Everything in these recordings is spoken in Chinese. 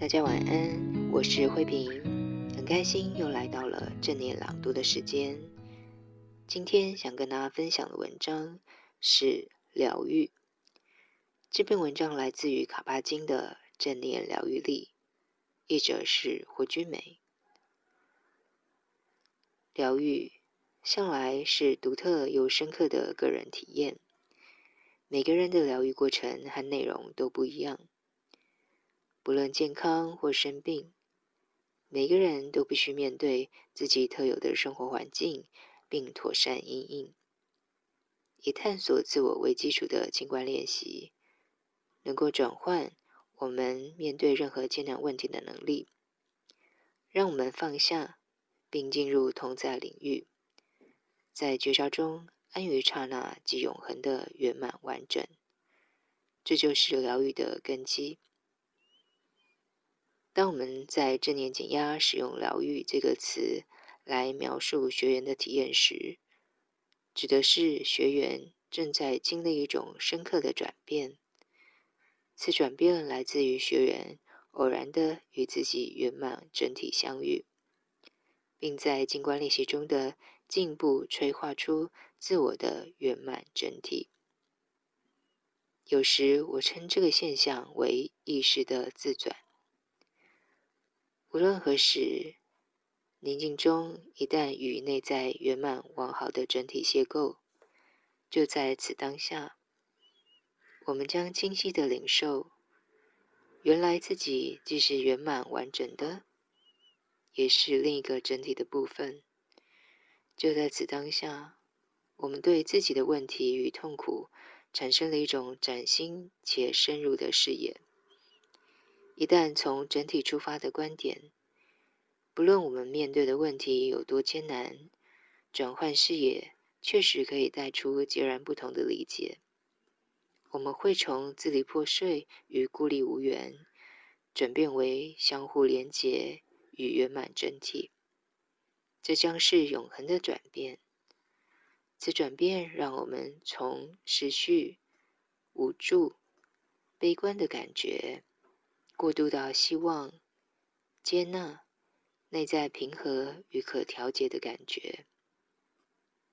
大家晚安，我是慧萍，很开心又来到了正念朗读的时间。今天想跟大家分享的文章是疗愈。这篇文章来自于卡巴金的《正念疗愈力》，译者是胡君梅。疗愈向来是独特又深刻的个人体验，每个人的疗愈过程和内容都不一样。不论健康或生病，每个人都必须面对自己特有的生活环境，并妥善因应。以探索自我为基础的静观练习，能够转换我们面对任何艰难问题的能力，让我们放下，并进入同在领域，在觉察中安于刹那即永恒的圆满完整。这就是疗愈的根基。当我们在正念减压使用“疗愈”这个词来描述学员的体验时，指的是学员正在经历一种深刻的转变。此转变来自于学员偶然的与自己圆满整体相遇，并在静观练习中的进步催化出自我的圆满整体。有时我称这个现象为意识的自转。无论何时，宁静中一旦与内在圆满完好的整体邂逅，就在此当下，我们将清晰地领受，原来自己既是圆满完整的，也是另一个整体的部分。就在此当下，我们对自己的问题与痛苦产生了一种崭新且深入的视野。一旦从整体出发的观点，不论我们面对的问题有多艰难，转换视野确实可以带出截然不同的理解。我们会从支离破碎与孤立无援，转变为相互连结与圆满整体。这将是永恒的转变。此转变让我们从失去、无助、悲观的感觉。过渡到希望、接纳、内在平和与可调节的感觉。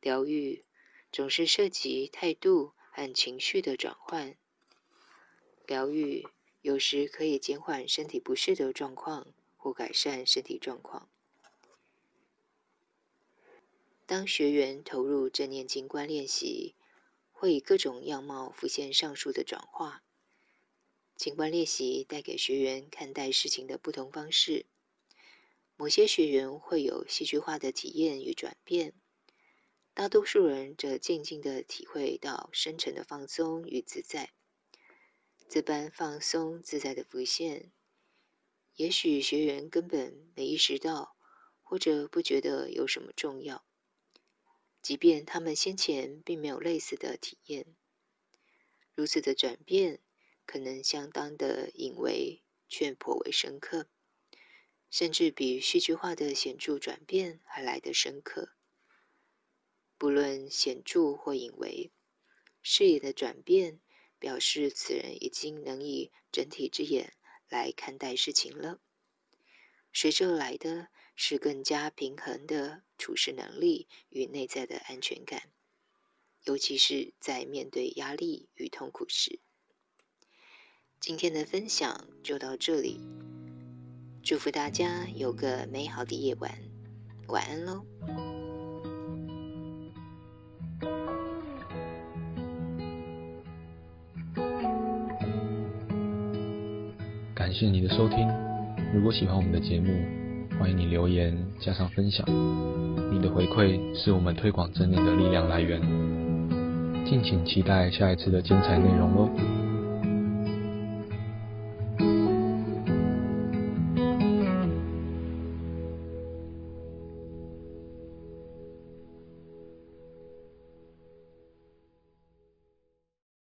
疗愈总是涉及态度和情绪的转换。疗愈有时可以减缓身体不适的状况，或改善身体状况。当学员投入正念静观练习，会以各种样貌浮现上述的转化。静观练习带给学员看待事情的不同方式。某些学员会有戏剧化的体验与转变，大多数人则静静地体会到深沉的放松与自在。这般放松自在的浮现，也许学员根本没意识到，或者不觉得有什么重要，即便他们先前并没有类似的体验。如此的转变。可能相当的隐微，却颇为深刻，甚至比戏剧化的显著转变还来得深刻。不论显著或隐微，视野的转变表示此人已经能以整体之眼来看待事情了。随之而来的是更加平衡的处事能力与内在的安全感，尤其是在面对压力与痛苦时。今天的分享就到这里，祝福大家有个美好的夜晚，晚安喽！感谢你的收听，如果喜欢我们的节目，欢迎你留言加上分享。你的回馈是我们推广真理的力量来源。敬请期待下一次的精彩内容喽！